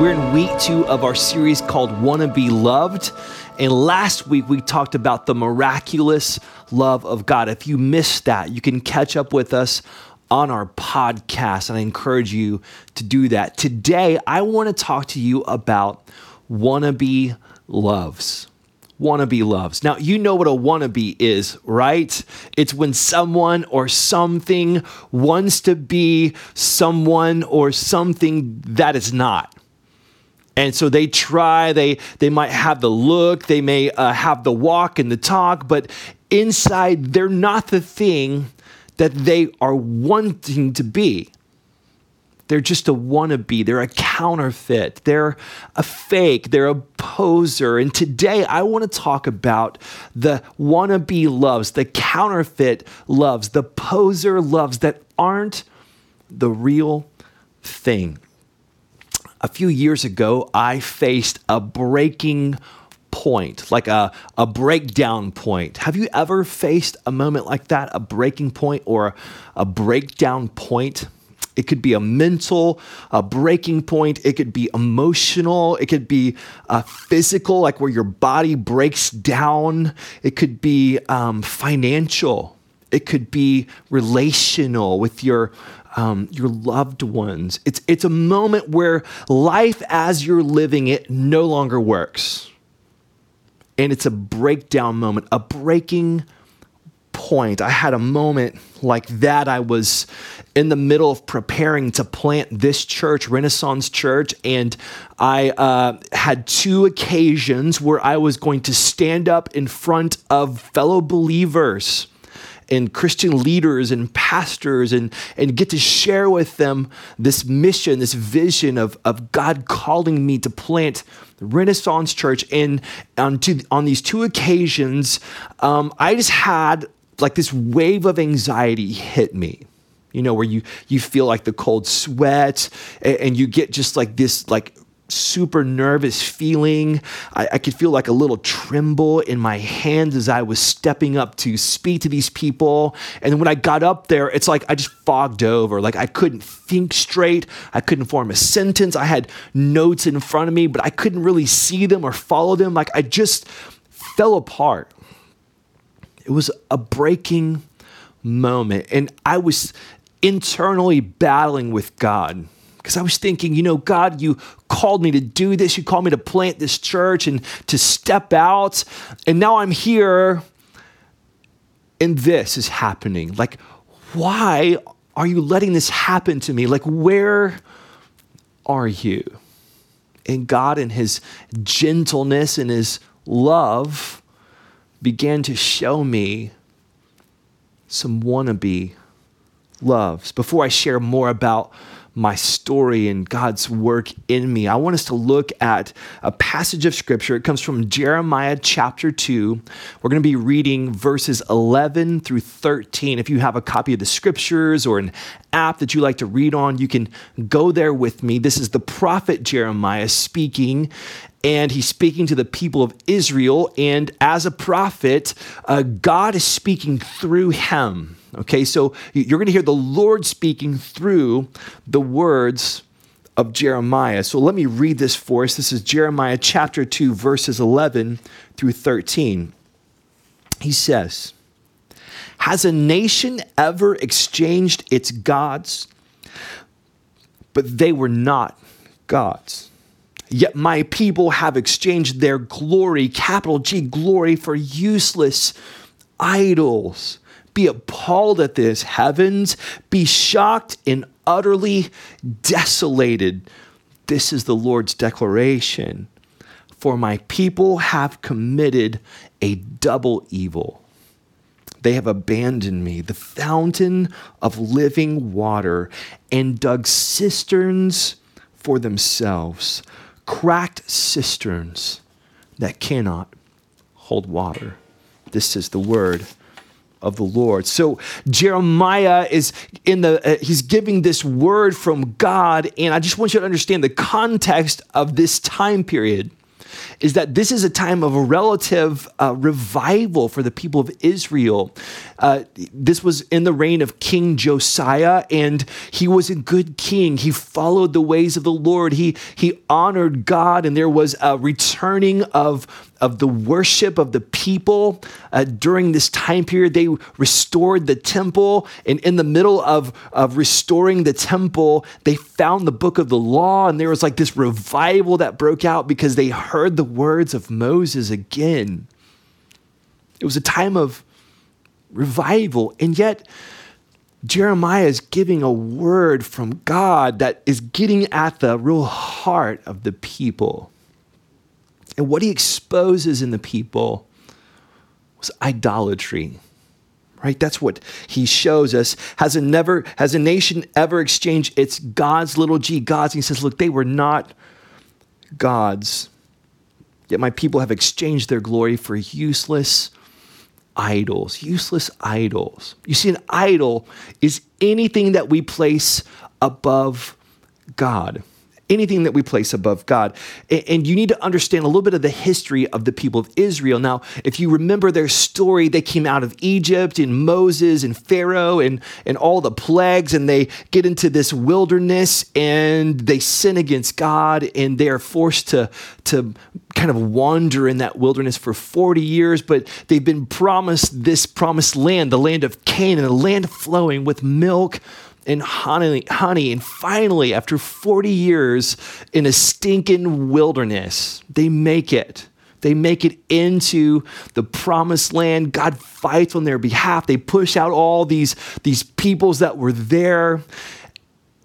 We're in week two of our series called Wanna Be Loved. And last week we talked about the miraculous love of God. If you missed that, you can catch up with us on our podcast, and I encourage you to do that. Today, I want to talk to you about wannabe loves. Wannabe loves. Now, you know what a wannabe is, right? It's when someone or something wants to be someone or something that is not. And so they try, they, they might have the look, they may uh, have the walk and the talk, but inside they're not the thing that they are wanting to be. They're just a wannabe. They're a counterfeit. They're a fake. They're a poser. And today I want to talk about the wannabe loves, the counterfeit loves, the poser loves that aren't the real thing a few years ago, I faced a breaking point, like a, a breakdown point. Have you ever faced a moment like that, a breaking point or a breakdown point? It could be a mental, a breaking point. It could be emotional. It could be uh, physical, like where your body breaks down. It could be um, financial. It could be relational with your um, your loved ones. It's, it's a moment where life as you're living it no longer works. And it's a breakdown moment, a breaking point. I had a moment like that. I was in the middle of preparing to plant this church, Renaissance Church, and I uh, had two occasions where I was going to stand up in front of fellow believers and Christian leaders and pastors and, and get to share with them this mission, this vision of, of God calling me to plant Renaissance Church. And on, two, on these two occasions, um, I just had like this wave of anxiety hit me you know where you you feel like the cold sweat and, and, you get just like this like super nervous feeling. I, I, could feel like a little tremble in my hands as I was stepping up to speak to these people. And when I got up there, it's like I just fogged over. Like I couldn't think straight. I couldn't form a sentence. I had notes in front of me, but I couldn't really see them or follow them. Like I just fell apart. It was a breaking moment. And I was internally battling with God because I was thinking, you know, God, you called me to do this. You called me to plant this church and to step out. And now I'm here and this is happening. Like, why are you letting this happen to me? Like, where are you? And God, in His gentleness and His love, began to show me some wannabe loves. Before I share more about my story and God's work in me. I want us to look at a passage of scripture. It comes from Jeremiah chapter 2. We're going to be reading verses 11 through 13. If you have a copy of the scriptures or an app that you like to read on, you can go there with me. This is the prophet Jeremiah speaking, and he's speaking to the people of Israel. And as a prophet, uh, God is speaking through him. Okay, so you're going to hear the Lord speaking through the words of Jeremiah. So let me read this for us. This is Jeremiah chapter 2, verses 11 through 13. He says, Has a nation ever exchanged its gods? But they were not gods. Yet my people have exchanged their glory, capital G, glory, for useless idols. Be appalled at this, heavens. Be shocked and utterly desolated. This is the Lord's declaration. For my people have committed a double evil. They have abandoned me, the fountain of living water, and dug cisterns for themselves, cracked cisterns that cannot hold water. This is the word of the Lord. So Jeremiah is in the uh, he's giving this word from God and I just want you to understand the context of this time period is that this is a time of a relative uh, revival for the people of Israel. Uh, this was in the reign of King Josiah, and he was a good king. He followed the ways of the Lord. He he honored God, and there was a returning of of the worship of the people uh, during this time period. They restored the temple, and in the middle of, of restoring the temple, they found the book of the law, and there was like this revival that broke out because they heard the words of Moses again. It was a time of revival, and yet, Jeremiah is giving a word from God that is getting at the real heart of the people. And what he exposes in the people was idolatry. Right? That's what he shows us. Has a never has a nation ever exchanged its gods, little g gods? And he says, look, they were not gods. Yet my people have exchanged their glory for useless idols, useless idols. You see, an idol is anything that we place above God anything that we place above God. And you need to understand a little bit of the history of the people of Israel. Now, if you remember their story, they came out of Egypt and Moses and Pharaoh and, and all the plagues, and they get into this wilderness and they sin against God and they are forced to, to kind of wander in that wilderness for 40 years, but they've been promised this promised land, the land of Canaan, a land flowing with milk and honey, honey. And finally, after 40 years in a stinking wilderness, they make it. They make it into the promised land. God fights on their behalf. They push out all these, these peoples that were there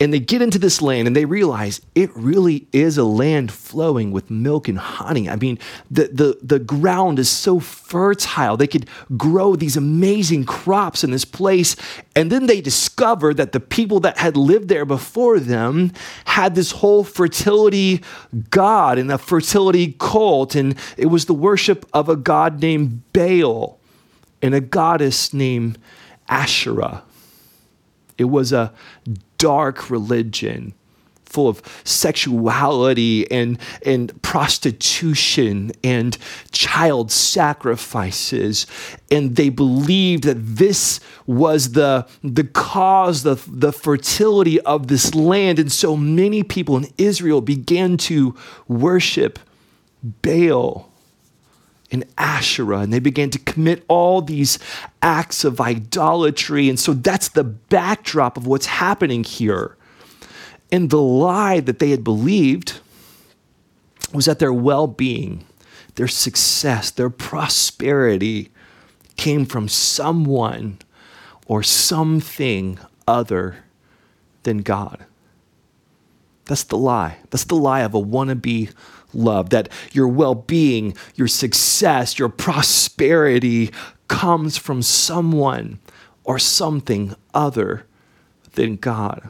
and they get into this land and they realize it really is a land flowing with milk and honey. I mean, the, the, the ground is so fertile. They could grow these amazing crops in this place. And then they discover that the people that had lived there before them had this whole fertility god and a fertility cult. And it was the worship of a god named Baal and a goddess named Asherah. It was a dark religion full of sexuality and, and prostitution and child sacrifices. And they believed that this was the, the cause, the, the fertility of this land. And so many people in Israel began to worship Baal and Asherah, and they began to commit all these acts of idolatry. And so that's the backdrop of what's happening here. And the lie that they had believed was that their well being, their success, their prosperity came from someone or something other than God. That's the lie. That's the lie of a wannabe love, that your well being, your success, your prosperity comes from someone or something other than God.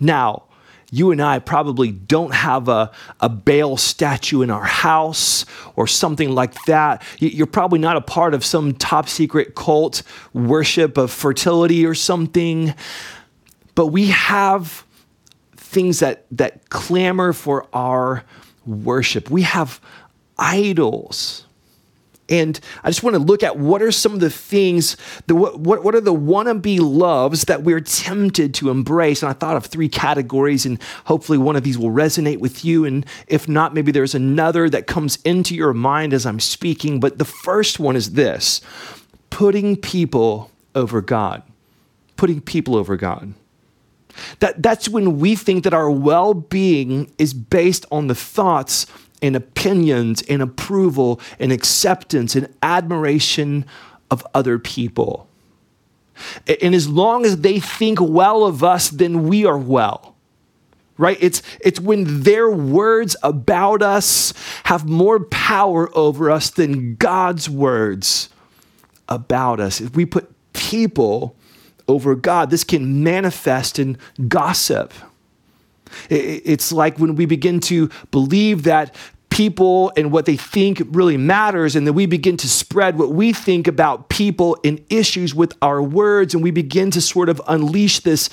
Now, you and I probably don't have a, a Baal statue in our house or something like that. You're probably not a part of some top secret cult worship of fertility or something. But we have things that, that clamor for our worship. We have idols. And I just want to look at what are some of the things, the, what, what are the wannabe loves that we're tempted to embrace? And I thought of three categories, and hopefully one of these will resonate with you. And if not, maybe there's another that comes into your mind as I'm speaking. But the first one is this putting people over God. Putting people over God. That, that's when we think that our well being is based on the thoughts and opinions and approval and acceptance and admiration of other people. And as long as they think well of us, then we are well. Right? It's, it's when their words about us have more power over us than God's words about us. If we put people over God. This can manifest in gossip. It's like when we begin to believe that people and what they think really matters, and then we begin to spread what we think about people and issues with our words, and we begin to sort of unleash this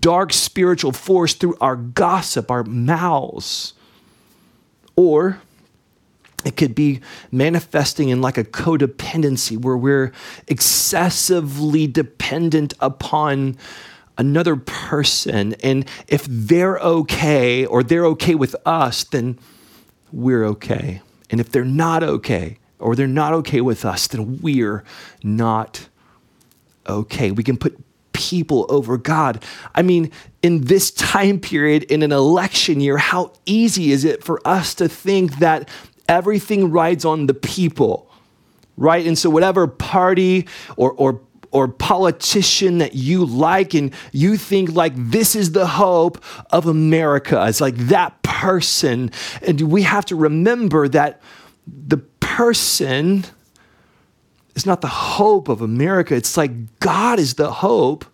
dark spiritual force through our gossip, our mouths. Or it could be manifesting in like a codependency where we're excessively dependent upon another person. And if they're okay or they're okay with us, then we're okay. And if they're not okay or they're not okay with us, then we're not okay. We can put people over God. I mean, in this time period, in an election year, how easy is it for us to think that everything rides on the people, right? And so, whatever party or, or or politician that you like and you think like this is the hope of America. It's like that person. And we have to remember that the person is not the hope of America. It's like God is the hope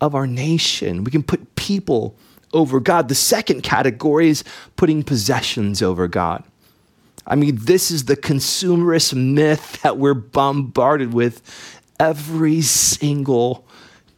of our nation. We can put people over God. The second category is putting possessions over God. I mean, this is the consumerist myth that we're bombarded with every single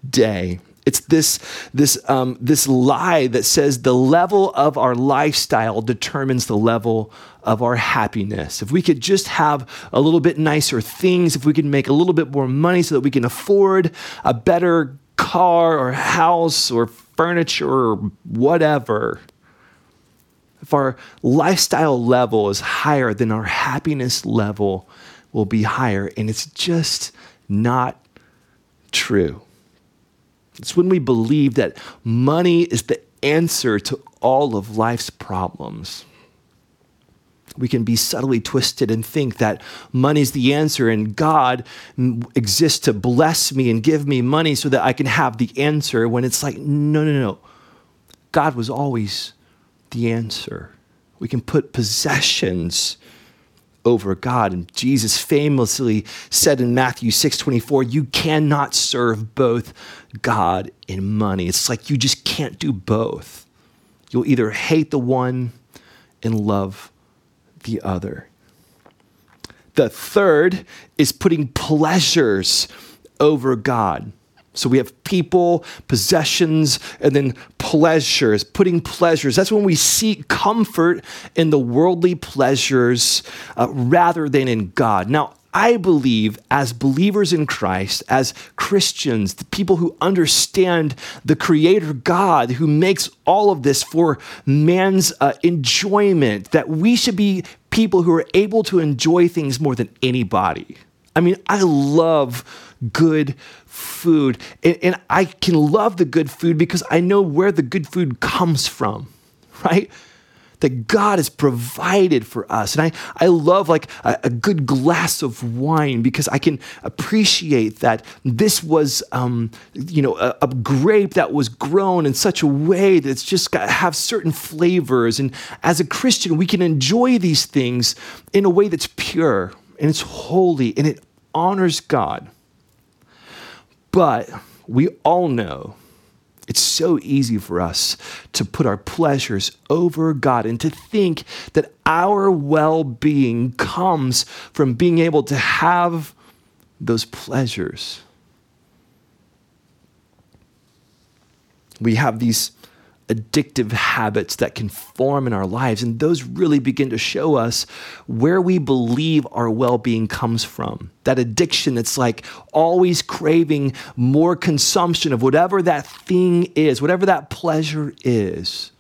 day. It's this, this, um, this lie that says the level of our lifestyle determines the level of our happiness. If we could just have a little bit nicer things, if we could make a little bit more money so that we can afford a better car or house or furniture or whatever, if our lifestyle level is higher, then our happiness level will be higher. And it's just not true. It's when we believe that money is the answer to all of life's problems. We can be subtly twisted and think that money is the answer and God exists to bless me and give me money so that I can have the answer when it's like, no, no, no. God was always the answer. We can put possessions over God. And Jesus famously said in Matthew 6 24, you cannot serve both God and money. It's like you just can't do both. You'll either hate the one and love the other. The third is putting pleasures over God. So we have people, possessions, and then pleasures, putting pleasures. That's when we seek comfort in the worldly pleasures uh, rather than in God. Now, I believe as believers in Christ, as Christians, the people who understand the Creator God who makes all of this for man's uh, enjoyment, that we should be people who are able to enjoy things more than anybody. I mean, I love good food. And, and, I can love the good food because I know where the good food comes from, right? That God has provided for us. And I, I love like a, a good glass of wine because I can appreciate that this was, um, you know, a, a, grape that was grown in such a way that it's just got have certain flavors. And as a Christian, we can enjoy these things in a way that's pure and it's holy and it honors God. But we all know it's so easy for us to put our pleasures over God and to think that our well being comes from being able to have those pleasures. We have these addictive habits that can form in our lives. And those really begin to show us where we believe our well being comes from. That addiction that's like always craving more consumption of whatever that thing is, whatever that pleasure is.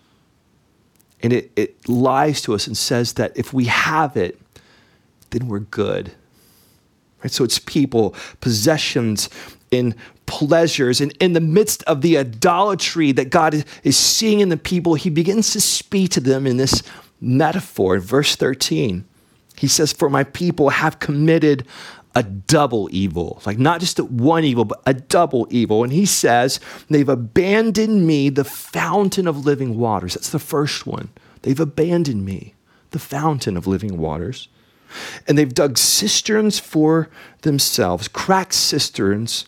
And it, it lies to us and says that if we have it, then we're good. Right? So it's people, possessions, in pleasures. And in the midst of the idolatry that God is seeing in the people, he begins to speak to them in this metaphor. Verse 13, he says, For my people have committed a double evil, like not just one evil, but a double evil. And he says, They've abandoned me, the fountain of living waters. That's the first one. They've abandoned me, the fountain of living waters. And they've dug cisterns for themselves, cracked cisterns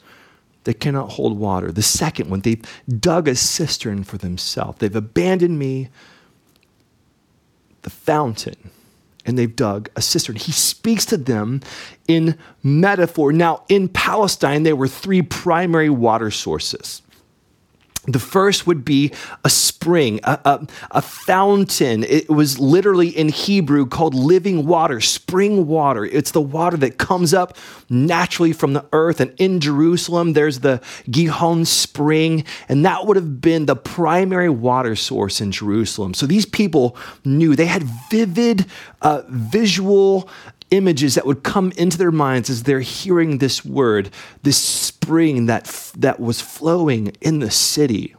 they cannot hold water. The second one, they've dug a cistern for themselves. They've abandoned me, the fountain, and they've dug a cistern. He speaks to them in metaphor. Now, in Palestine, there were three primary water sources the first would be a spring, a, a, a, fountain. It was literally in Hebrew called living water, spring water. It's the water that comes up naturally from the earth. And in Jerusalem, there's the Gihon spring, and that would have been the primary water source in Jerusalem. So these people knew they had vivid uh, visual images that would come into their minds as they're hearing this word, this spring that, that was flowing in the city.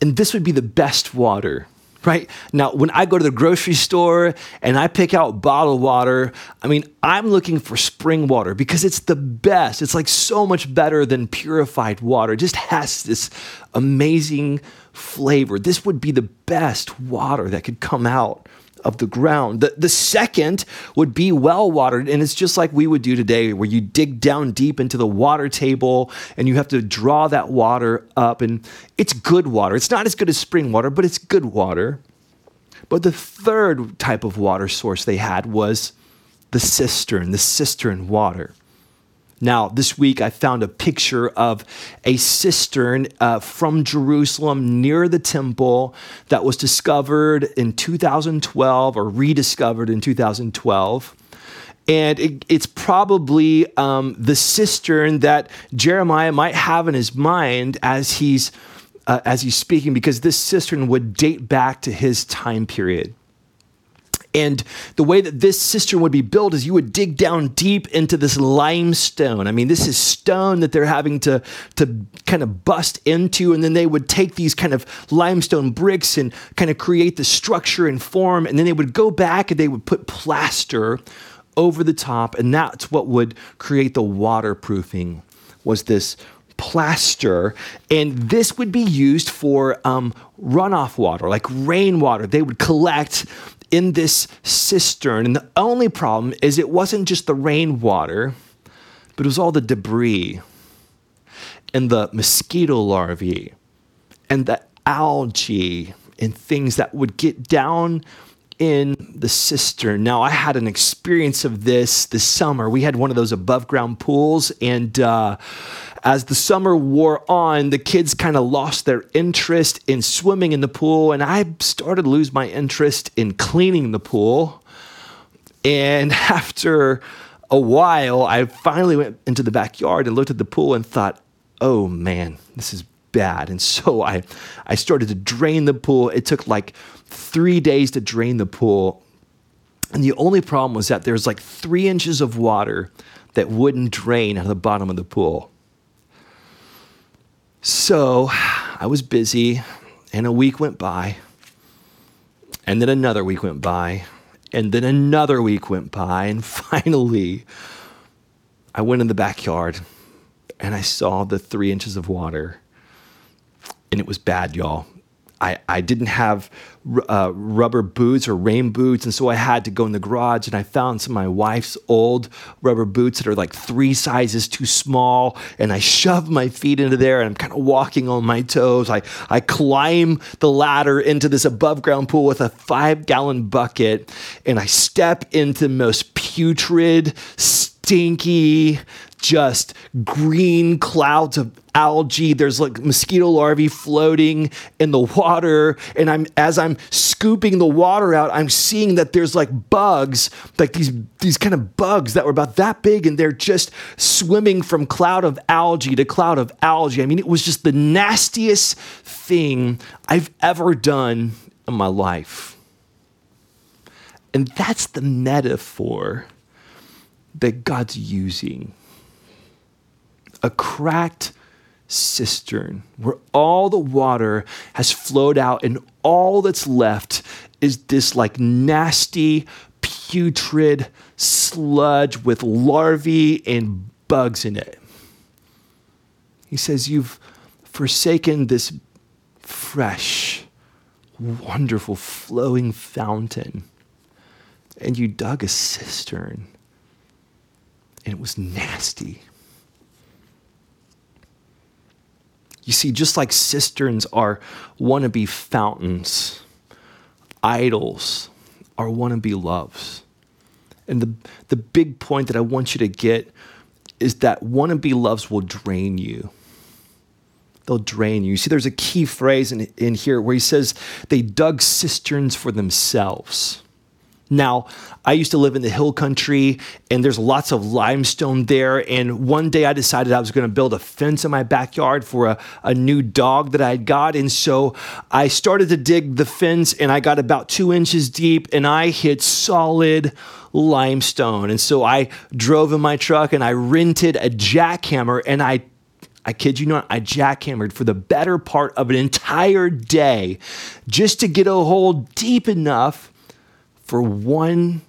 And this would be the best water, right? Now, when I go to the grocery store and I pick out bottled water, I mean, I'm looking for spring water because it's the best. It's like so much better than purified water. It just has this amazing flavor. This would be the best water that could come out of the ground. The, the second would be well watered, and it's just like we would do today, where you dig down deep into the water table and you have to draw that water up. And it's good water. It's not as good as spring water, but it's good water. But the third type of water source they had was the cistern, the cistern water. Now, this week I found a picture of a cistern uh, from Jerusalem near the temple that was discovered in 2012 or rediscovered in 2012. And it, it's probably um, the cistern that Jeremiah might have in his mind as he's, uh, as he's speaking, because this cistern would date back to his time period. And the way that this cistern would be built is you would dig down deep into this limestone. I mean, this is stone that they're having to, to kind of bust into. And then they would take these kind of limestone bricks and kind of create the structure and form. And then they would go back and they would put plaster over the top. And that's what would create the waterproofing was this plaster, and this would be used for um, runoff water, like rainwater. They would collect in this cistern. And the only problem is it wasn't just the rainwater, but it was all the debris and the mosquito larvae and the algae and things that would get down in the cistern. Now, I had an experience of this this summer. We had one of those above ground pools, and uh, as the summer wore on, the kids kind of lost their interest in swimming in the pool, and I started to lose my interest in cleaning the pool. And after a while, I finally went into the backyard and looked at the pool and thought, oh man, this is bad. And so I, I started to drain the pool. It took like three days to drain the pool. And the only problem was that there's like three inches of water that wouldn't drain out of the bottom of the pool. So I was busy, and a week went by, and then another week went by, and then another week went by, and finally, I went in the backyard and I saw the three inches of water, and it was bad, y'all. I, I didn't have uh, rubber boots or rain boots. And so I had to go in the garage and I found some of my wife's old rubber boots that are like three sizes too small. And I shoved my feet into there and I'm kind of walking on my toes. I, I climb the ladder into this above ground pool with a five gallon bucket and I step into the most putrid, stinky, just green clouds of algae. There's like mosquito larvae floating in the water. And I'm as I'm scooping the water out, I'm seeing that there's like bugs, like these these kind of bugs that were about that big, and they're just swimming from cloud of algae to cloud of algae. I mean, it was just the nastiest thing I've ever done in my life. And that's the metaphor that God's using. A cracked cistern where all the water has flowed out and all that's left is this like nasty, putrid sludge with larvae and bugs in it. He says, You've forsaken this fresh, wonderful, flowing fountain, and you dug a cistern, and it was nasty You see, just like cisterns are wannabe fountains, idols are wannabe loves. And the, the big point that I want you to get is that wannabe loves will drain you. They'll drain you. You see, there's a key phrase in, in here where he says they dug cisterns for themselves. Now, I used to live in the hill country and there's lots of limestone there. And one day I decided I was going to build a fence in my backyard for a, a new dog that I had got. And so I started to dig the fence and I got about two inches deep and I hit solid limestone. And so I drove in my truck and I rented a jackhammer and I I kid you not, I jackhammered for the better part of an entire day just to get a hole deep enough for one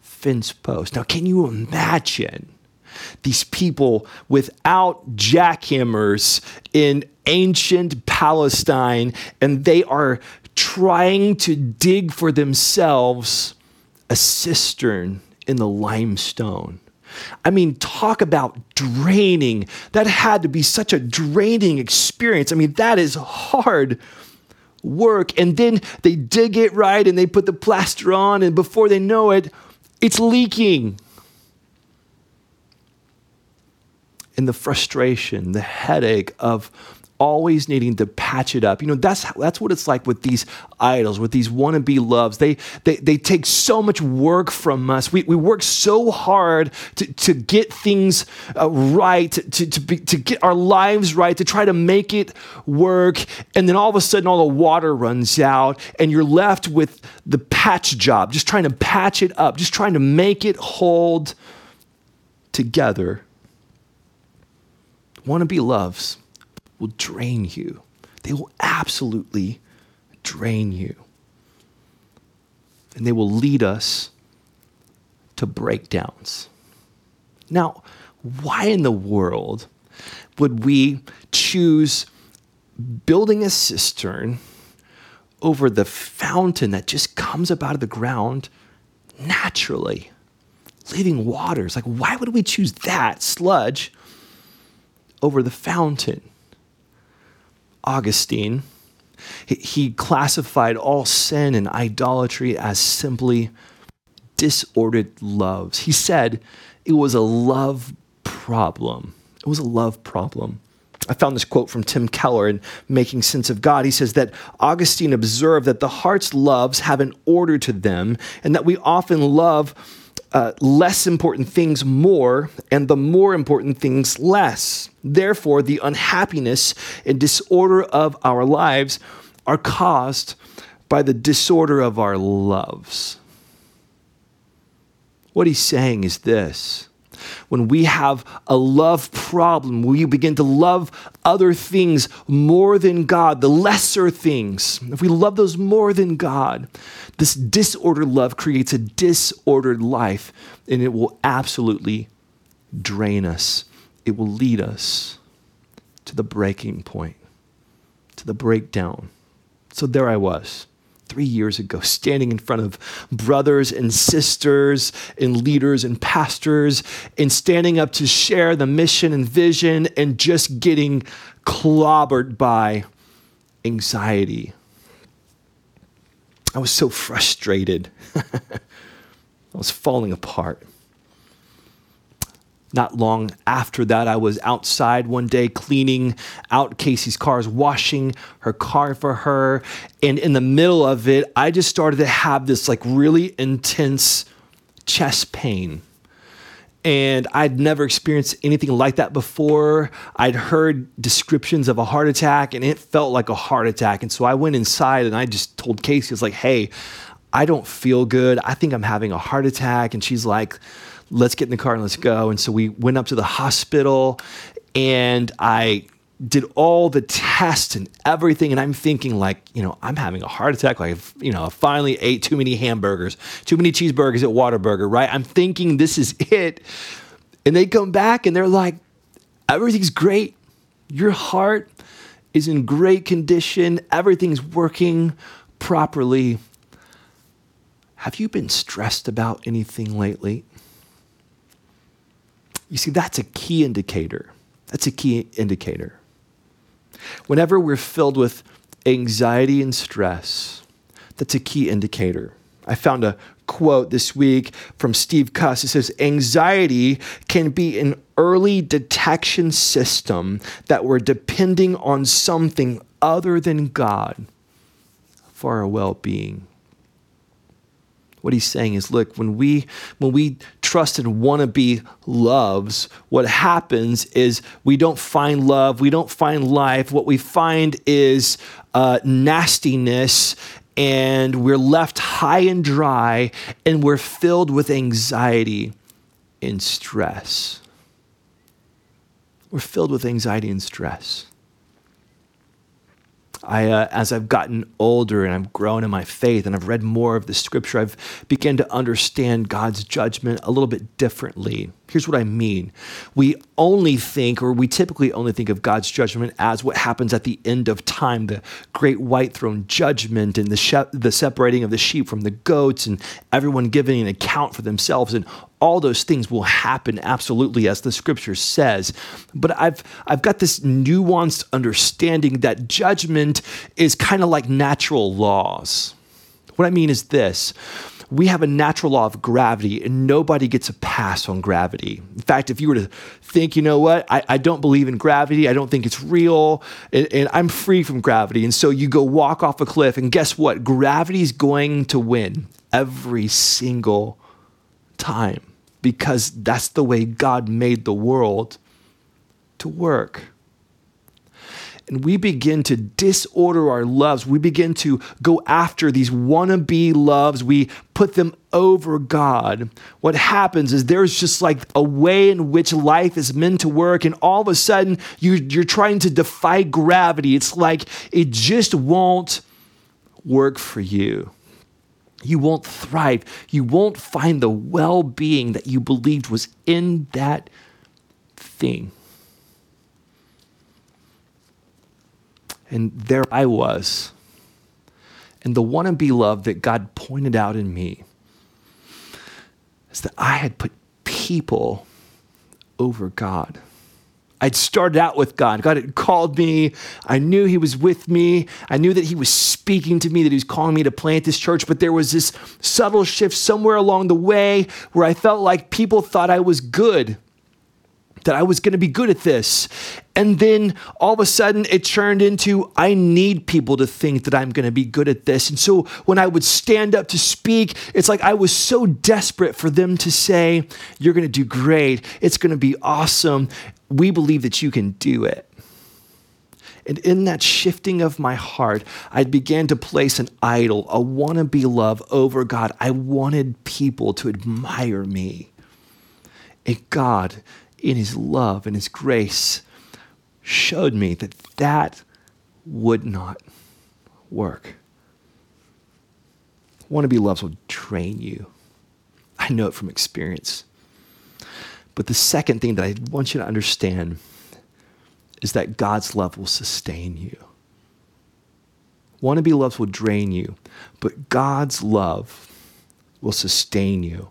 fence post. Now, can you imagine these people without jackhammers in ancient Palestine and they are trying to dig for themselves a cistern in the limestone? I mean, talk about draining. That had to be such a draining experience. I mean, that is hard work and then they dig it right and they put the plaster on and before they know it it's leaking. And the frustration the headache of always needing to patch it up. You know, that's that's what it's like with these idols, with these wannabe loves. They they they take so much work from us. We, we work so hard to, to get things uh, right, to to, be, to get our lives right, to try to make it work, and then all of a sudden all the water runs out, and you're left with the patch job, just trying to patch it up, just trying to make it hold together. Wannabe loves will drain you. They will absolutely drain you. And they will lead us to breakdowns. Now, why in the world would we choose building a cistern over the fountain that just comes up out of the ground naturally? Living waters. Like, why would we choose that sludge over the fountain? Augustine, he classified all sin and idolatry as simply disordered loves. He said it was a love problem. It was a love problem. I found this quote from Tim Keller in Making Sense of God. He says that Augustine observed that the heart's loves have an order to them, and that we often love uh, less important things more and the more important things less. Therefore, the unhappiness and disorder of our lives are caused by the disorder of our loves. What he's saying is this when we have a love problem, we begin to love other things more than God, the lesser things, if we love those more than God, this disordered love creates a disordered life and it will absolutely drain us. It will lead us to the breaking point, to the breakdown. So there I was three years ago, standing in front of brothers and sisters and leaders and pastors, and standing up to share the mission and vision, and just getting clobbered by anxiety. I was so frustrated. I was falling apart. Not long after that, I was outside one day cleaning out Casey's cars, washing her car for her. And in the middle of it, I just started to have this like really intense chest pain. And I'd never experienced anything like that before. I'd heard descriptions of a heart attack and it felt like a heart attack. And so I went inside and I just told Casey, I was like, hey, I don't feel good. I think I'm having a heart attack. And she's like, let's get in the car and let's go. And so we went up to the hospital and I did all the tests and everything. And I'm thinking, like, you know, I'm having a heart attack. Like, you know, I finally ate too many hamburgers, too many cheeseburgers at Whataburger, right? I'm thinking this is it. And they come back and they're like, everything's great. Your heart is in great condition. Everything's working properly. Have you been stressed about anything lately? You see, that's a key indicator. That's a key indicator. whenever we're filled with anxiety and stress, that's a key indicator. I found a quote this week from Steve Cuss. It says, Anxiety can be an early detection system that we're depending on something other than God for our well being. What he's saying is, look, when we when we trust and wannabe loves, what happens is we don't find love, we don't find life. What we find is uh, nastiness and we're left high and dry and we're filled with anxiety and stress. We're filled with anxiety and stress. I, uh, as I've gotten older and I've grown in my faith and I've read more of the scripture, I've begun to understand God's judgment a little bit differently. Here's what I mean. We only think, or we typically only think of God's judgment as what happens at the end of time, the great white throne judgment and the, she- the separating of the sheep from the goats and everyone giving an account for themselves. And all those things will happen absolutely as the scripture says. But I've, I've got this nuanced understanding that judgment is kind of like natural laws. What I mean is this we have a natural law of gravity, and nobody gets a pass on gravity. In fact, if you were to think, you know what, I, I don't believe in gravity, I don't think it's real, and, and I'm free from gravity. And so you go walk off a cliff, and guess what? Gravity is going to win every single time because that's the way God made the world to work and we begin to disorder our loves. We begin to go after these wannabe loves. We put them over God. What happens is there's just like a way in which life is meant to work, and all of a sudden you, you're trying to defy gravity. It's like it just won't work for you. You won't thrive. You won't find the well being that you believed was in that thing. And there I was. And the wannabe love that God pointed out in me is that I had put people over God. I'd started out with God. God had called me. I knew He was with me. I knew that He was speaking to me, that He was calling me to plant this church. But there was this subtle shift somewhere along the way where I felt like people thought I was good that I was going to be good at this. And then all of a sudden it turned into I need people to think that I'm going to be good at this. And so when I would stand up to speak, it's like I was so desperate for them to say, You're going to do great. It's going to be awesome. We believe that you can do it. And in that shifting of my heart, I began to place an idol, a wannabe love over God. I wanted people to admire me. And God in his love and his grace, showed me that that would not work. Wannabe loves will drain you. I know it from experience. But the second thing that I want you to understand is that God's love will sustain you. Wannabe loves will drain you, but God's love will sustain you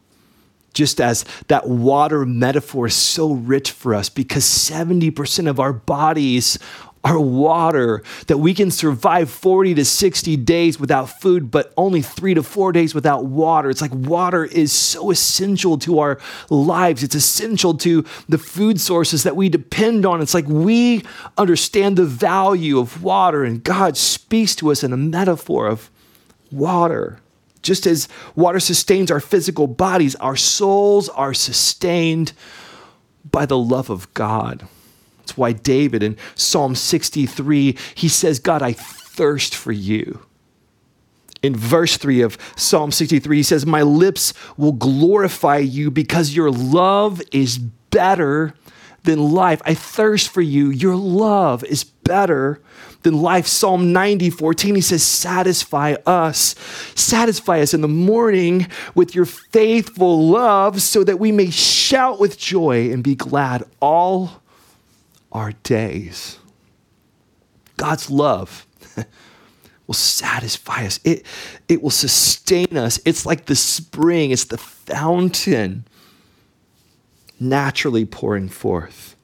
just as that water metaphor is so rich for us because 70% of our bodies are water, that we can survive 40 to 60 days without food, but only three to four days without water. It's like water is so essential to our lives. It's essential to the food sources that we depend on. It's like we understand the value of water, and God speaks to us in a metaphor of water. Just as water sustains our physical bodies, our souls are sustained by the love of God. That's why David in Psalm 63, he says, God, I thirst for you. In verse 3 of Psalm 63, he says, My lips will glorify you because your love is better than life. I thirst for you. Your love is better than life. Psalm 90, 14, he says, Satisfy us. Satisfy us in the morning with your faithful love so that we may shout with joy and be glad all our days. God's love will satisfy us, it, it will sustain us. It's like the spring, it's the fountain naturally pouring forth.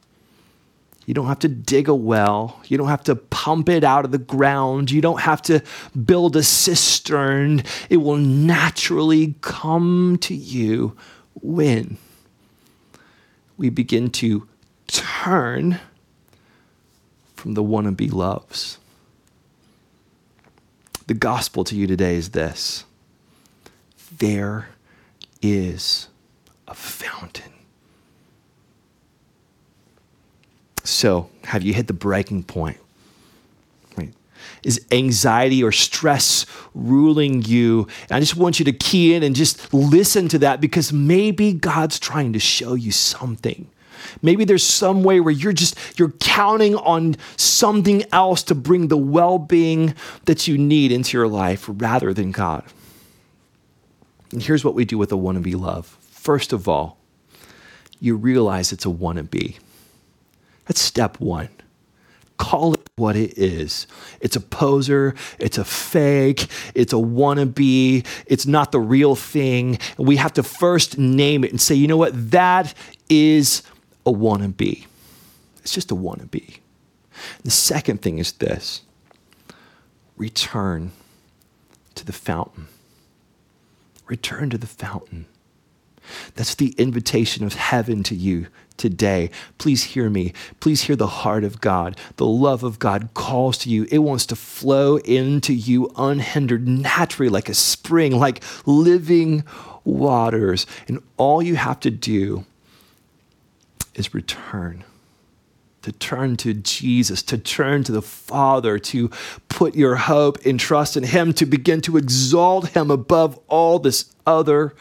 You don't have to dig a well. You don't have to pump it out of the ground. You don't have to build a cistern. It will naturally come to you when we begin to turn from the wannabe loves. The gospel to you today is this there is a fountain. So, have you hit the breaking point? Is anxiety or stress ruling you? And I just want you to key in and just listen to that because maybe God's trying to show you something. Maybe there's some way where you're just you're counting on something else to bring the well-being that you need into your life rather than God. And here's what we do with a wannabe love. First of all, you realize it's a wannabe. That's step one. Call it what it is. It's a poser, it's a fake, it's a wannabe, it's not the real thing. We have to first name it and say, you know what, that is a wannabe. It's just a wannabe. The second thing is this return to the fountain. Return to the fountain. That's the invitation of heaven to you today. Please hear me. Please hear the heart of God. The love of God calls to you. It wants to flow into you unhindered, naturally, like a spring, like living waters. And all you have to do is return. To turn to Jesus, to turn to the Father, to put your hope and trust in Him, to begin to exalt Him above all this other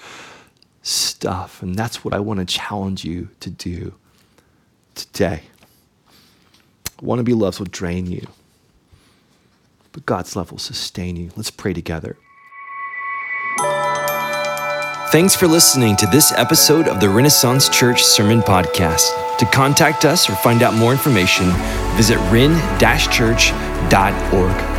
stuff. And that's what I want to challenge you to do today. Wannabe loves will drain you, but God's love will sustain you. Let's pray together. Thanks for listening to this episode of the Renaissance Church Sermon Podcast. To contact us or find out more information, visit ren-church.org.